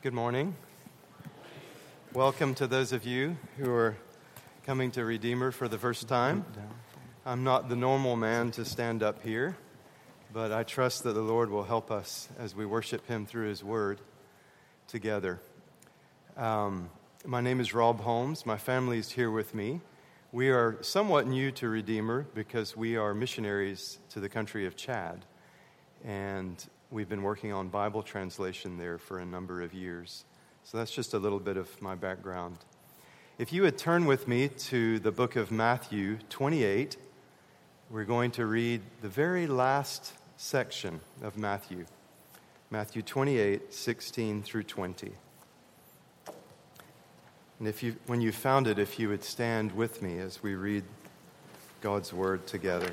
Good morning. Welcome to those of you who are coming to Redeemer for the first time. I'm not the normal man to stand up here, but I trust that the Lord will help us as we worship Him through His Word together. Um, my name is Rob Holmes. My family is here with me. We are somewhat new to Redeemer because we are missionaries to the country of Chad. And we've been working on Bible translation there for a number of years. So that's just a little bit of my background. If you would turn with me to the book of Matthew 28, we're going to read the very last section of Matthew. Matthew 28, 16 through 20. And if you, when you found it, if you would stand with me as we read God's word together.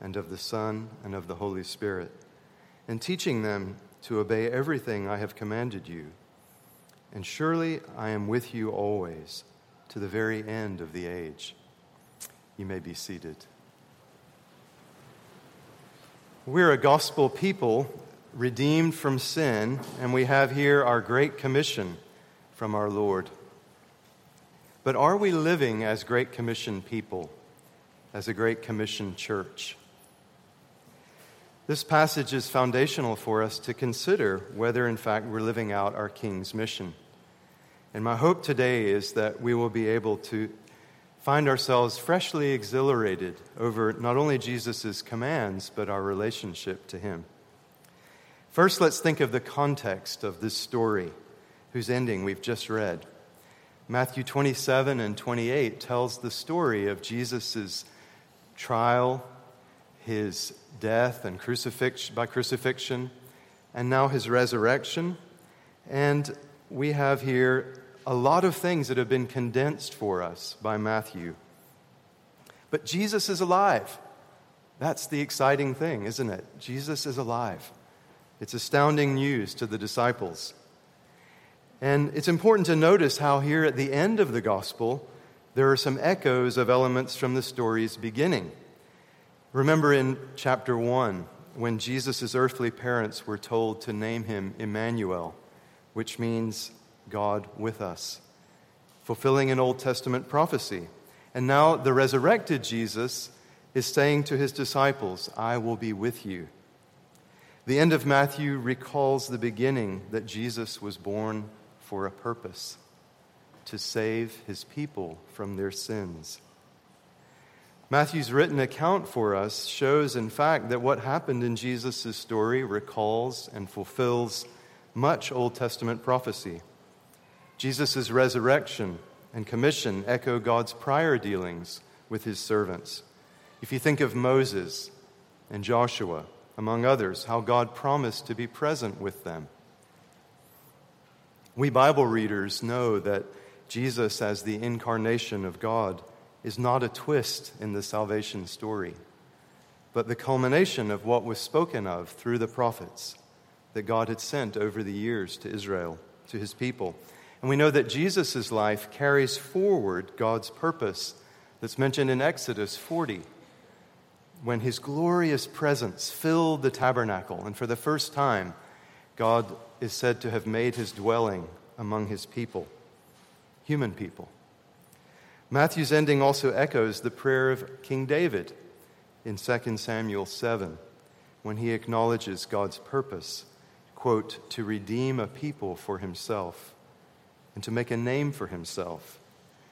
and of the Son, and of the Holy Spirit, and teaching them to obey everything I have commanded you. And surely I am with you always, to the very end of the age. You may be seated. We're a gospel people, redeemed from sin, and we have here our great commission from our Lord. But are we living as Great Commission people, as a Great Commission church? This passage is foundational for us to consider whether, in fact, we're living out our King's mission. And my hope today is that we will be able to find ourselves freshly exhilarated over not only Jesus' commands, but our relationship to Him. First, let's think of the context of this story, whose ending we've just read. Matthew 27 and 28 tells the story of Jesus' trial, his death and crucifixion by crucifixion, and now his resurrection. And we have here a lot of things that have been condensed for us by Matthew. But Jesus is alive. That's the exciting thing, isn't it? Jesus is alive. It's astounding news to the disciples. And it's important to notice how, here at the end of the gospel, there are some echoes of elements from the story's beginning. Remember in chapter 1 when Jesus' earthly parents were told to name him Emmanuel, which means God with us, fulfilling an Old Testament prophecy. And now the resurrected Jesus is saying to his disciples, I will be with you. The end of Matthew recalls the beginning that Jesus was born for a purpose to save his people from their sins. Matthew's written account for us shows, in fact, that what happened in Jesus' story recalls and fulfills much Old Testament prophecy. Jesus' resurrection and commission echo God's prior dealings with his servants. If you think of Moses and Joshua, among others, how God promised to be present with them. We Bible readers know that Jesus, as the incarnation of God, is not a twist in the salvation story, but the culmination of what was spoken of through the prophets that God had sent over the years to Israel, to his people. And we know that Jesus' life carries forward God's purpose that's mentioned in Exodus 40, when his glorious presence filled the tabernacle. And for the first time, God is said to have made his dwelling among his people, human people. Matthew's ending also echoes the prayer of King David in 2 Samuel 7 when he acknowledges God's purpose, quote, to redeem a people for himself and to make a name for himself,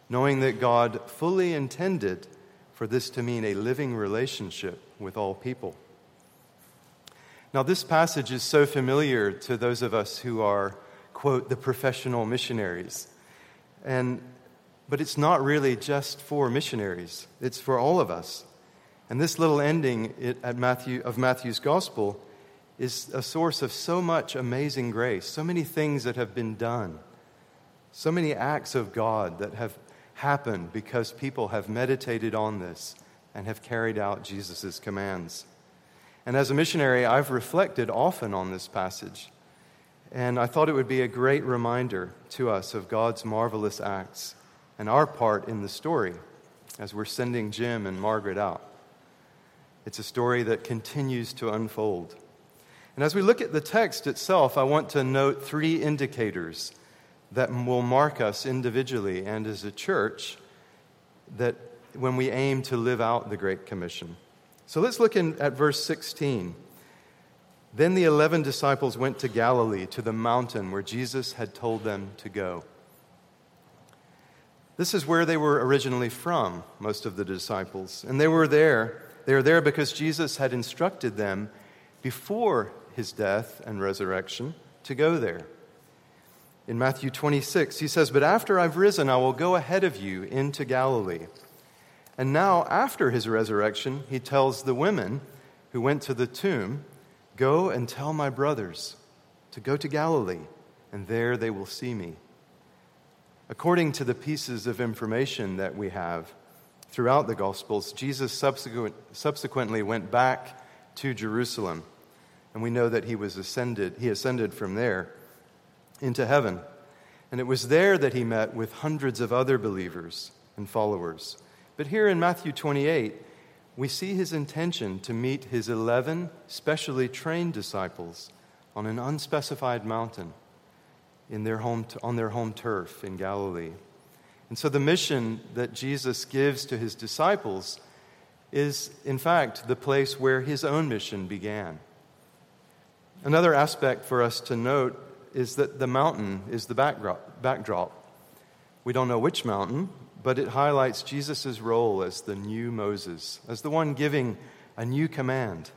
knowing that God fully intended for this to mean a living relationship with all people. Now, this passage is so familiar to those of us who are, quote, the professional missionaries. And but it's not really just for missionaries, it's for all of us. And this little ending at Matthew, of Matthew's gospel is a source of so much amazing grace, so many things that have been done, so many acts of God that have happened because people have meditated on this and have carried out Jesus' commands. And as a missionary, I've reflected often on this passage. And I thought it would be a great reminder to us of God's marvelous acts and our part in the story as we're sending Jim and Margaret out. It's a story that continues to unfold. And as we look at the text itself, I want to note three indicators that will mark us individually and as a church that when we aim to live out the Great Commission. So let's look in, at verse 16. Then the eleven disciples went to Galilee, to the mountain where Jesus had told them to go. This is where they were originally from, most of the disciples. And they were there. They were there because Jesus had instructed them before his death and resurrection to go there. In Matthew 26, he says, But after I've risen, I will go ahead of you into Galilee. And now, after his resurrection, he tells the women who went to the tomb, Go and tell my brothers to go to Galilee, and there they will see me. According to the pieces of information that we have throughout the Gospels, Jesus subsequent, subsequently went back to Jerusalem, and we know that he was ascended, he ascended from there into heaven. And it was there that he met with hundreds of other believers and followers but here in Matthew 28, we see his intention to meet his 11 specially trained disciples on an unspecified mountain in their home, on their home turf in Galilee. And so the mission that Jesus gives to his disciples is, in fact, the place where his own mission began. Another aspect for us to note is that the mountain is the backdrop. backdrop. We don't know which mountain, but it highlights Jesus' role as the new Moses, as the one giving a new command.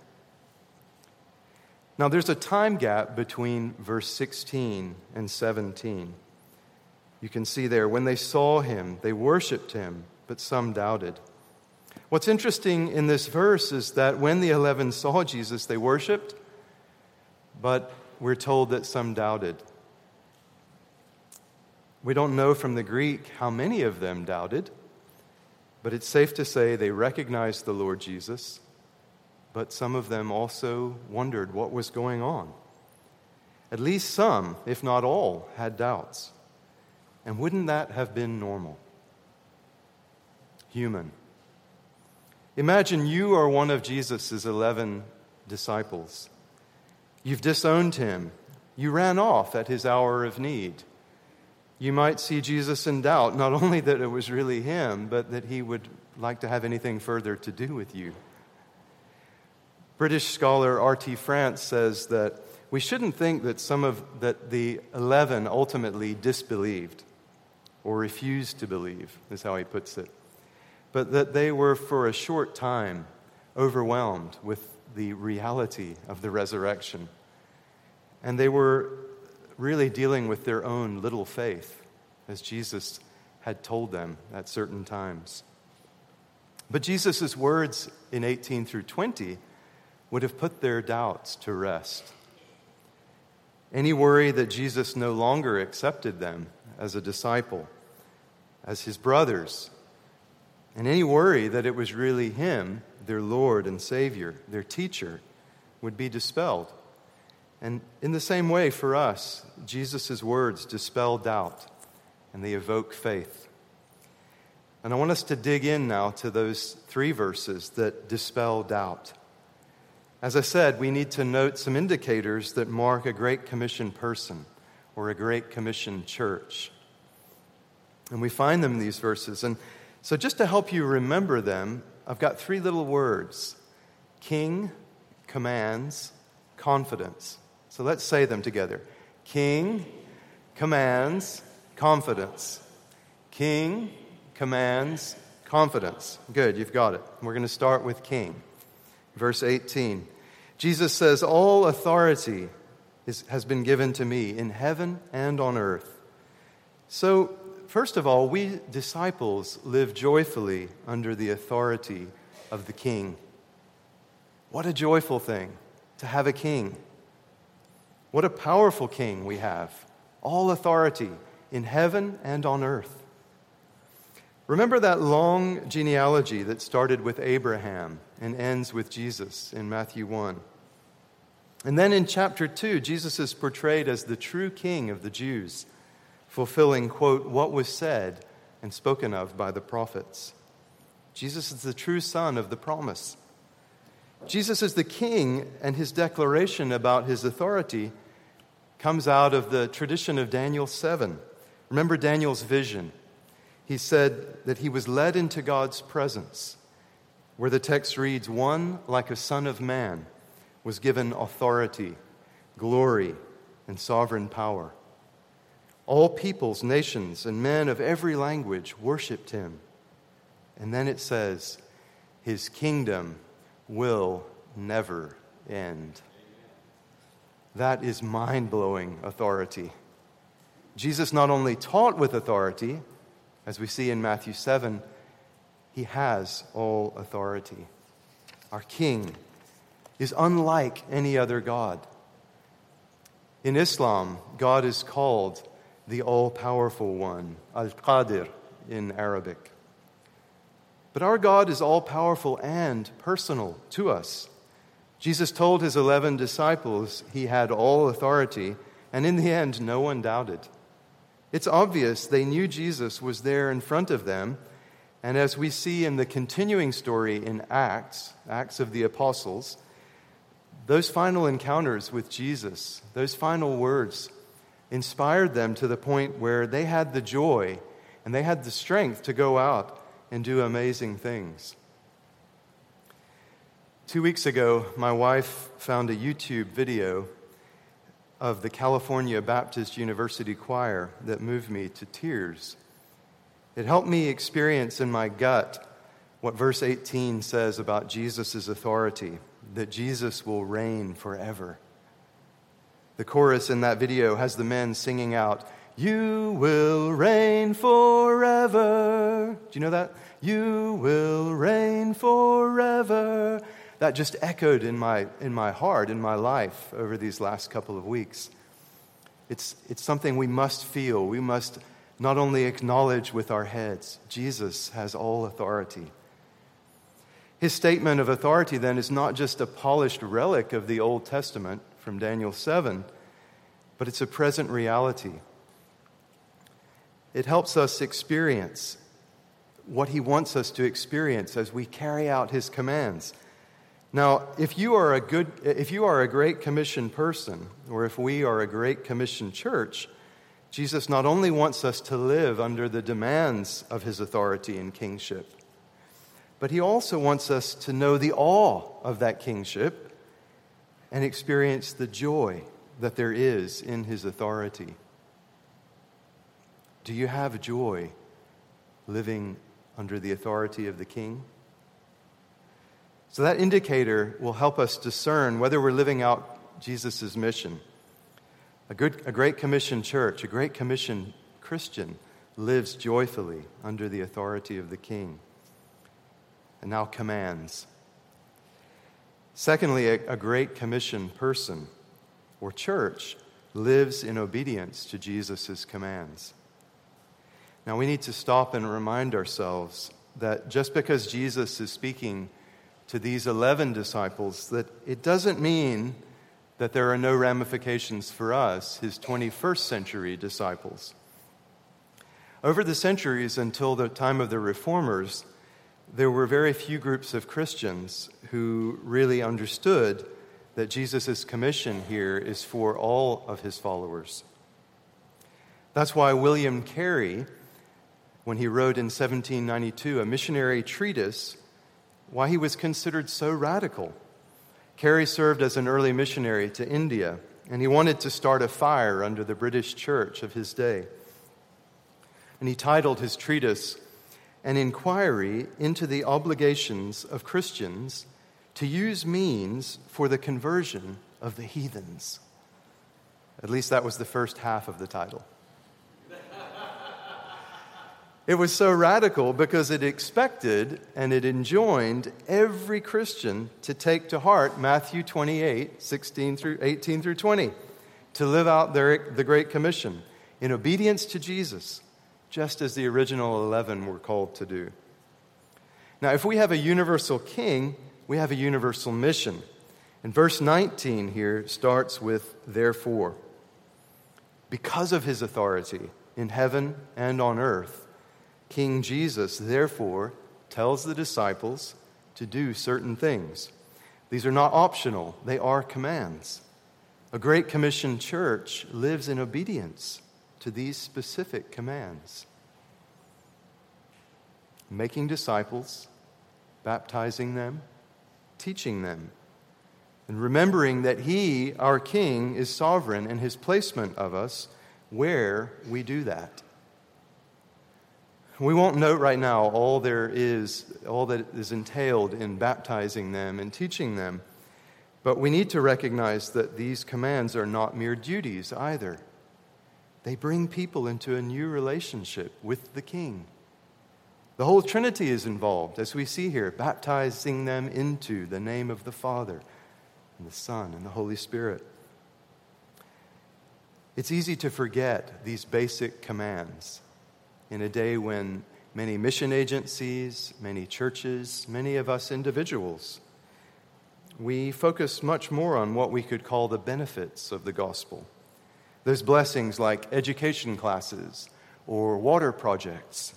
Now, there's a time gap between verse 16 and 17. You can see there, when they saw him, they worshiped him, but some doubted. What's interesting in this verse is that when the eleven saw Jesus, they worshiped, but we're told that some doubted. We don't know from the Greek how many of them doubted, but it's safe to say they recognized the Lord Jesus, but some of them also wondered what was going on. At least some, if not all, had doubts. And wouldn't that have been normal? Human. Imagine you are one of Jesus' 11 disciples. You've disowned him. You ran off at his hour of need you might see Jesus in doubt, not only that it was really him, but that he would like to have anything further to do with you. British scholar R.T. France says that we shouldn't think that some of that the 11 ultimately disbelieved or refused to believe, is how he puts it, but that they were for a short time overwhelmed with the reality of the resurrection. And they were really dealing with their own little faith, as Jesus had told them at certain times. But Jesus' words in 18 through 20 would have put their doubts to rest. Any worry that Jesus no longer accepted them as a disciple, as his brothers, and any worry that it was really him, their Lord and Savior, their teacher, would be dispelled. And in the same way, for us, Jesus' words dispel doubt and they evoke faith. And I want us to dig in now to those three verses that dispel doubt. As I said, we need to note some indicators that mark a Great Commission person or a Great Commission church. And we find them in these verses. And so, just to help you remember them, I've got three little words King commands confidence. So let's say them together King commands confidence. King commands confidence. Good, you've got it. We're going to start with King. Verse 18. Jesus says, All authority is, has been given to me in heaven and on earth. So, first of all, we disciples live joyfully under the authority of the king. What a joyful thing to have a king. What a powerful king we have. All authority in heaven and on earth. Remember that long genealogy that started with Abraham and ends with Jesus in Matthew 1. And then in chapter 2, Jesus is portrayed as the true king of the Jews, fulfilling, quote, what was said and spoken of by the prophets. Jesus is the true son of the promise. Jesus is the king, and his declaration about his authority comes out of the tradition of Daniel 7. Remember Daniel's vision. He said that he was led into God's presence, where the text reads, One like a son of man was given authority, glory, and sovereign power. All peoples, nations, and men of every language worshiped him. And then it says, His kingdom will never end. That is mind blowing authority. Jesus not only taught with authority, as we see in Matthew 7, he has all authority. Our King is unlike any other God. In Islam, God is called the All Powerful One, Al Qadir in Arabic. But our God is all powerful and personal to us. Jesus told his 11 disciples he had all authority, and in the end, no one doubted. It's obvious they knew Jesus was there in front of them, and as we see in the continuing story in Acts, Acts of the Apostles, those final encounters with Jesus, those final words, inspired them to the point where they had the joy and they had the strength to go out and do amazing things. Two weeks ago, my wife found a YouTube video of the California Baptist University Choir that moved me to tears. It helped me experience in my gut what verse 18 says about Jesus' authority that Jesus will reign forever. The chorus in that video has the men singing out, You will reign forever. Do you know that? You will reign forever. That just echoed in my, in my heart, in my life over these last couple of weeks. It's, it's something we must feel. We must not only acknowledge with our heads, Jesus has all authority. His statement of authority then is not just a polished relic of the Old Testament from Daniel 7, but it's a present reality. It helps us experience what he wants us to experience as we carry out his commands. Now, if you are a good if you are a great commission person or if we are a great commission church, Jesus not only wants us to live under the demands of his authority and kingship, but he also wants us to know the awe of that kingship and experience the joy that there is in his authority. Do you have joy living under the authority of the king? So, that indicator will help us discern whether we're living out Jesus' mission. A, good, a great commission church, a great commission Christian lives joyfully under the authority of the king and now commands. Secondly, a, a Great Commission person or church lives in obedience to Jesus' commands. Now, we need to stop and remind ourselves that just because Jesus is speaking to these 11 disciples, that it doesn't mean that there are no ramifications for us, his 21st century disciples. Over the centuries until the time of the reformers, there were very few groups of Christians who really understood that Jesus' commission here is for all of his followers. That's why William Carey, when he wrote in 1792 a missionary treatise, why he was considered so radical. Carey served as an early missionary to India, and he wanted to start a fire under the British church of his day. And he titled his treatise, an inquiry into the obligations of Christians to use means for the conversion of the heathens. At least that was the first half of the title. It was so radical because it expected and it enjoined every Christian to take to heart Matthew 28, 16 through 18 through 20, to live out their, the Great Commission in obedience to Jesus, just as the original 11 were called to do. Now, if we have a universal king, we have a universal mission. And verse 19 here starts with therefore. Because of his authority in heaven and on earth, King Jesus, therefore, tells the disciples to do certain things. These are not optional, they are commands. A Great Commission church lives in obedience to these specific commands making disciples, baptizing them, teaching them, and remembering that He, our King, is sovereign in His placement of us where we do that. We won't note right now all there is, all that is entailed in baptizing them and teaching them, but we need to recognize that these commands are not mere duties either. They bring people into a new relationship with the King. The whole Trinity is involved, as we see here, baptizing them into the name of the Father and the Son and the Holy Spirit. It's easy to forget these basic commands in a day when many mission agencies, many churches, many of us individuals, we focus much more on what we could call the benefits of the gospel. Those blessings like education classes or water projects,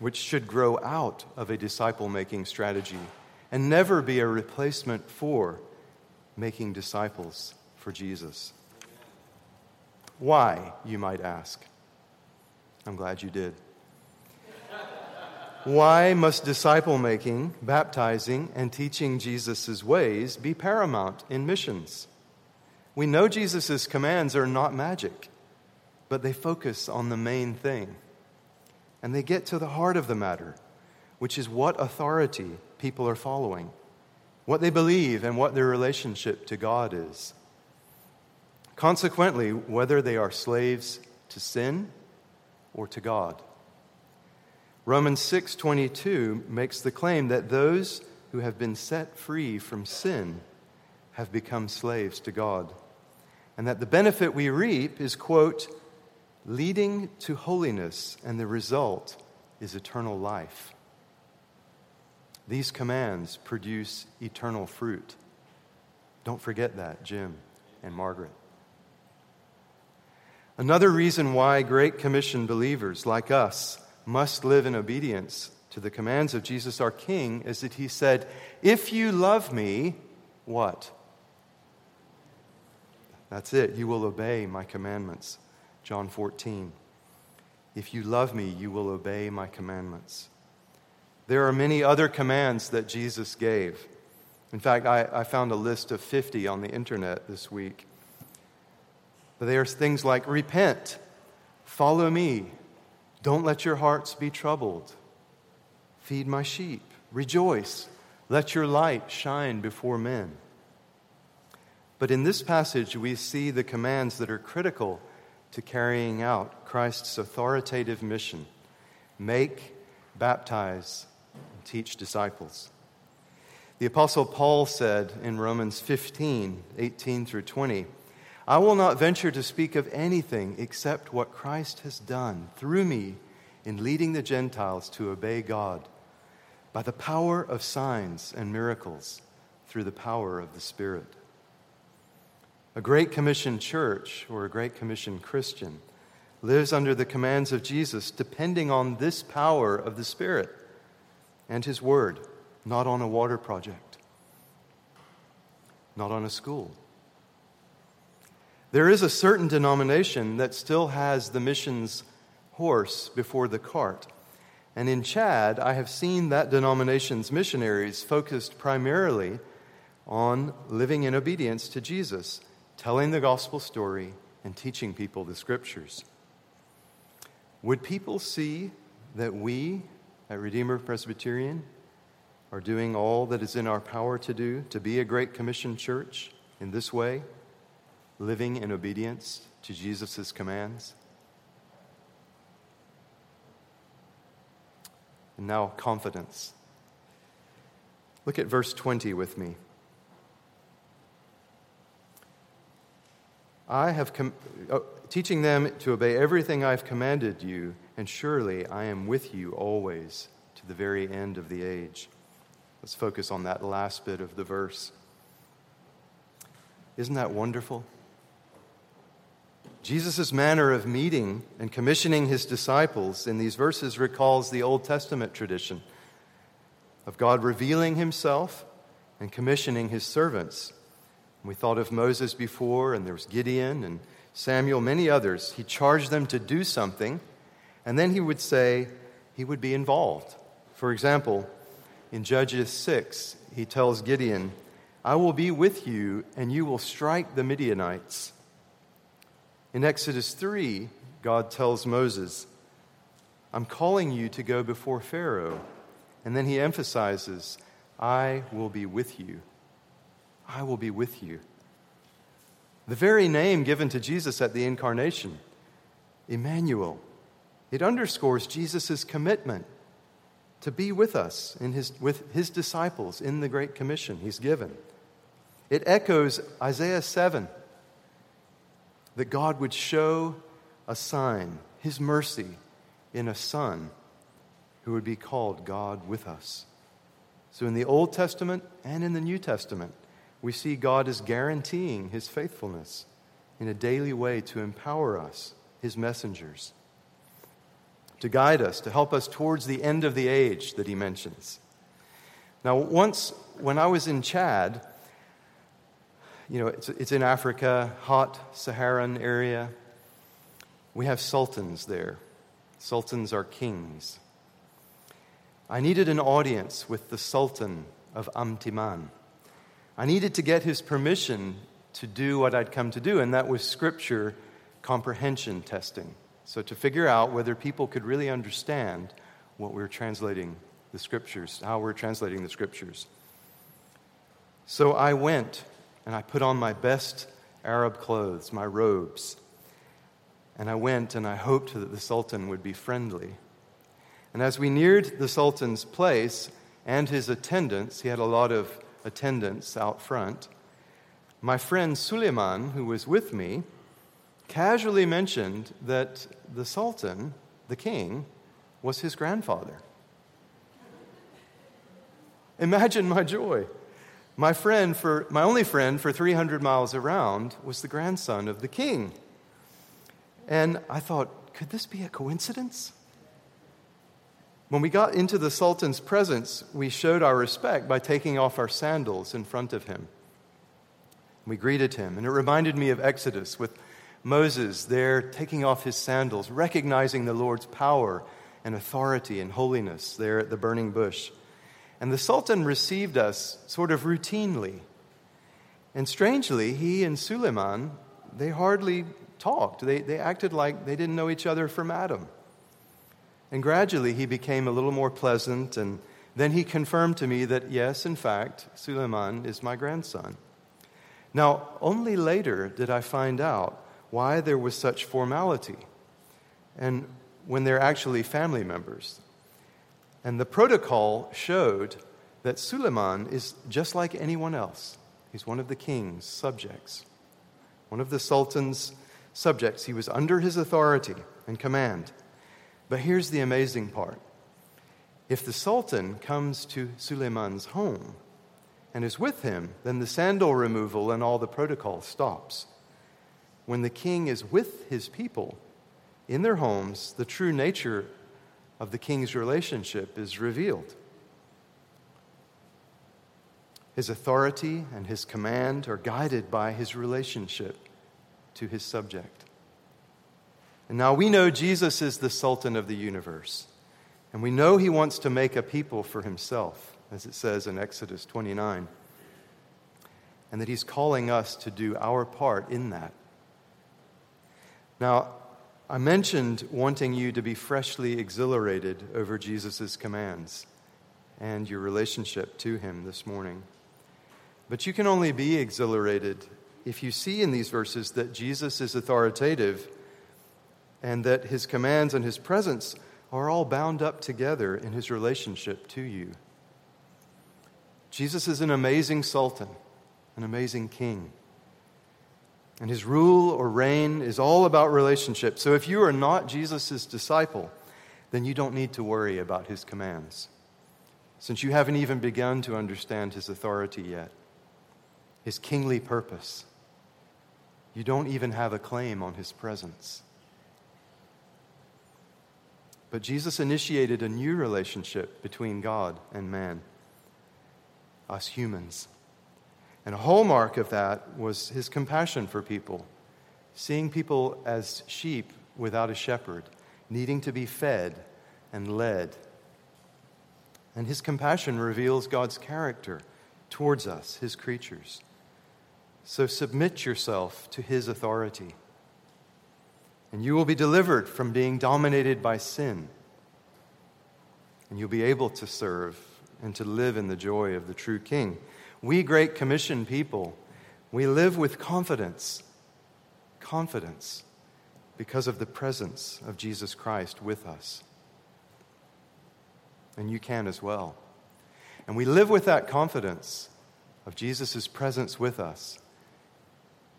which should grow out of a disciple making strategy and never be a replacement for making disciples for Jesus. Why, you might ask? I'm glad you did. Why must disciple making, baptizing, and teaching Jesus' ways be paramount in missions? We know Jesus' commands are not magic, but they focus on the main thing. And they get to the heart of the matter, which is what authority people are following, what they believe, and what their relationship to God is. Consequently, whether they are slaves to sin or to God. Romans 6:22 makes the claim that those who have been set free from sin have become slaves to God. And that the benefit we reap is quote leading to holiness and the result is eternal life. These commands produce eternal fruit. Don't forget that, Jim and Margaret. Another reason why Great Commission believers like us must live in obedience to the commands of Jesus our King is that he said, If you love me, what? That's it. You will obey my commandments. John 14. If you love me, you will obey my commandments. There are many other commands that Jesus gave. In fact, I, I found a list of 50 on the internet this week. But there's things like repent, follow me, don't let your hearts be troubled, feed my sheep, rejoice, let your light shine before men. But in this passage, we see the commands that are critical to carrying out Christ's authoritative mission. Make, baptize, and teach disciples. The Apostle Paul said in Romans 15 18 through 20, I will not venture to speak of anything except what Christ has done through me in leading the Gentiles to obey God by the power of signs and miracles through the power of the Spirit. A Great Commission church or a Great Commission Christian lives under the commands of Jesus, depending on this power of the Spirit and His Word, not on a water project, not on a school there is a certain denomination that still has the missions horse before the cart. And in Chad, I have seen that denomination's missionaries focused primarily on living in obedience to Jesus, telling the gospel story, and teaching people the scriptures. Would people see that we at Redeemer Presbyterian are doing all that is in our power to do to be a Great Commission church in this way? Living in obedience to Jesus' commands? and now confidence. Look at verse 20 with me. I have com- oh, teaching them to obey everything I've commanded you, and surely I am with you always to the very end of the age. Let's focus on that last bit of the verse. Isn't that wonderful? Jesus' manner of meeting and commissioning his disciples in these verses recalls the Old Testament tradition of God revealing himself and commissioning his servants. We thought of Moses before, and there was Gideon and Samuel, many others. He charged them to do something, and then he would say he would be involved. For example, in Judges 6, he tells Gideon, I will be with you, and you will strike the Midianites. In Exodus 3, God tells Moses, I'm calling you to go before Pharaoh. And then he emphasizes, I will be with you. I will be with you. The very name given to Jesus at the incarnation, Emmanuel, it underscores Jesus' commitment to be with us in his, with his disciples in the Great Commission he's given. It echoes Isaiah 7 that God would show a sign, his mercy, in a son who would be called God with us. So in the Old Testament and in the New Testament, we see God is guaranteeing his faithfulness in a daily way to empower us, his messengers, to guide us, to help us towards the end of the age that he mentions. Now, once when I was in Chad, you know, it's, it's in Africa, hot Saharan area. We have sultans there. Sultans are kings. I needed an audience with the Sultan of Amtiman. I needed to get his permission to do what I'd come to do, and that was scripture comprehension testing. So, to figure out whether people could really understand what we we're translating the scriptures, how we're translating the scriptures. So, I went and I put on my best Arab clothes, my robes, and I went and I hoped that the Sultan would be friendly. And as we neared the Sultan's place and his attendants, he had a lot of attendants out front, my friend Suleiman, who was with me, casually mentioned that the Sultan, the king, was his grandfather. Imagine my joy. My friend for my only friend for 300 miles around was the grandson of the king. And I thought, could this be a coincidence? When we got into the Sultan's presence, we showed our respect by taking off our sandals in front of him. We greeted him, and it reminded me of Exodus with Moses there taking off his sandals, recognizing the Lord's power and authority and holiness there at the burning bush. And the Sultan received us sort of routinely. And strangely, he and Suleiman, they hardly talked. They, they acted like they didn't know each other from Adam. And gradually he became a little more pleasant, and then he confirmed to me that, yes, in fact, Suleiman is my grandson. Now, only later did I find out why there was such formality, and when they're actually family members. And the protocol showed that Suleiman is just like anyone else. He's one of the king's subjects, one of the sultan's subjects. He was under his authority and command. But here's the amazing part if the Sultan comes to Suleiman's home and is with him, then the sandal removal and all the protocol stops. When the king is with his people in their homes, the true nature of the king's relationship is revealed. His authority and his command are guided by his relationship to his subject. And now we know Jesus is the Sultan of the universe. And we know he wants to make a people for himself, as it says in Exodus 29. And that he's calling us to do our part in that. Now, I mentioned wanting you to be freshly exhilarated over Jesus' commands and your relationship to him this morning. But you can only be exhilarated if you see in these verses that Jesus is authoritative and that his commands and his presence are all bound up together in his relationship to you. Jesus is an amazing sultan, an amazing king. And his rule or reign is all about relationship. So if you are not Jesus' disciple, then you don't need to worry about his commands, since you haven't even begun to understand his authority yet, his kingly purpose. You don't even have a claim on his presence. But Jesus initiated a new relationship between God and man, us humans. And a hallmark of that was his compassion for people, seeing people as sheep without a shepherd, needing to be fed and led. And his compassion reveals God's character towards us, his creatures. So submit yourself to his authority and you will be delivered from being dominated by sin. And you'll be able to serve and to live in the joy of the true King. We, Great Commission people, we live with confidence, confidence, because of the presence of Jesus Christ with us. And you can as well. And we live with that confidence of Jesus' presence with us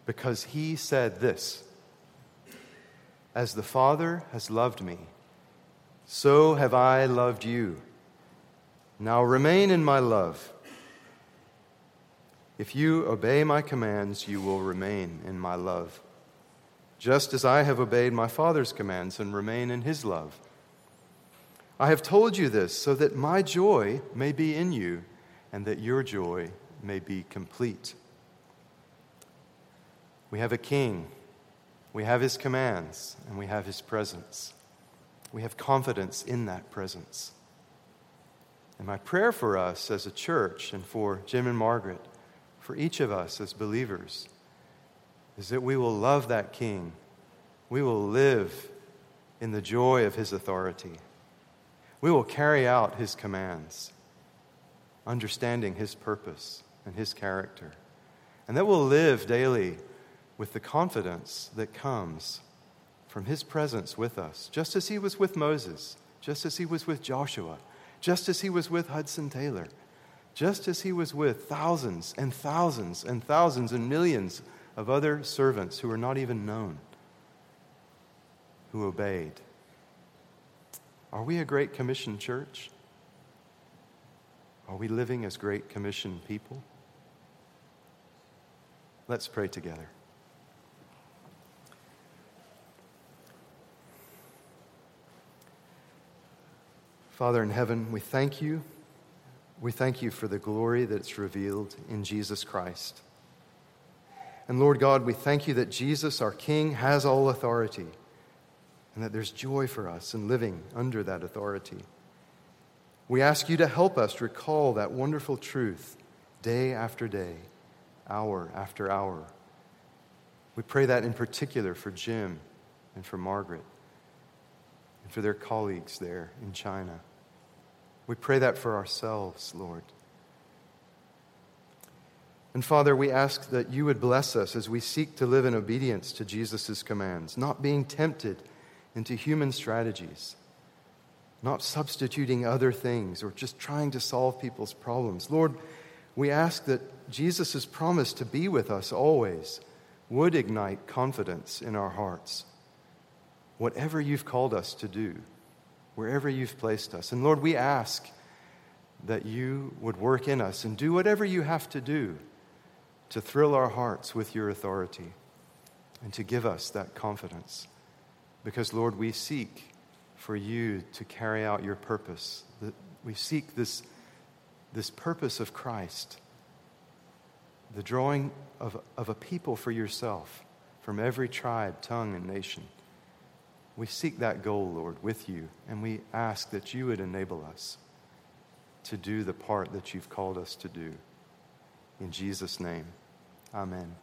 because he said this as the Father has loved me, so have I loved you. Now remain in my love. If you obey my commands, you will remain in my love, just as I have obeyed my Father's commands and remain in his love. I have told you this so that my joy may be in you and that your joy may be complete. We have a king we have his commands and we have his presence. We have confidence in that presence. And my prayer for us as a church and for Jim and Margaret, for each of us as believers, is that we will love that King. We will live in the joy of his authority. We will carry out his commands, understanding his purpose and his character. And that we'll live daily with the confidence that comes from his presence with us, just as he was with Moses, just as he was with Joshua, just as he was with Hudson Taylor, just as he was with thousands and thousands and thousands and millions of other servants who were not even known, who obeyed. Are we a Great Commission church? Are we living as Great Commission people? Let's pray together. Father in heaven, we thank you. We thank you for the glory that's revealed in Jesus Christ. And Lord God, we thank you that Jesus, our King, has all authority and that there's joy for us in living under that authority. We ask you to help us recall that wonderful truth day after day, hour after hour. We pray that in particular for Jim and for Margaret and for their colleagues there in China. We pray that for ourselves, Lord. And Father, we ask that you would bless us as we seek to live in obedience to Jesus' commands, not being tempted into human strategies, not substituting other things or just trying to solve people's problems. Lord, we ask that Jesus' promise to be with us always would ignite confidence in our hearts whatever you've called us to do, wherever you've placed us. And Lord, we ask that you would work in us and do whatever you have to do to thrill our hearts with your authority and to give us that confidence. Because, Lord, we seek for you to carry out your purpose. We seek this, this purpose of Christ, the drawing of, of a people for yourself from every tribe, tongue, and nation. We seek that goal, Lord, with you, and we ask that you would enable us to do the part that you've called us to do. In Jesus' name, amen.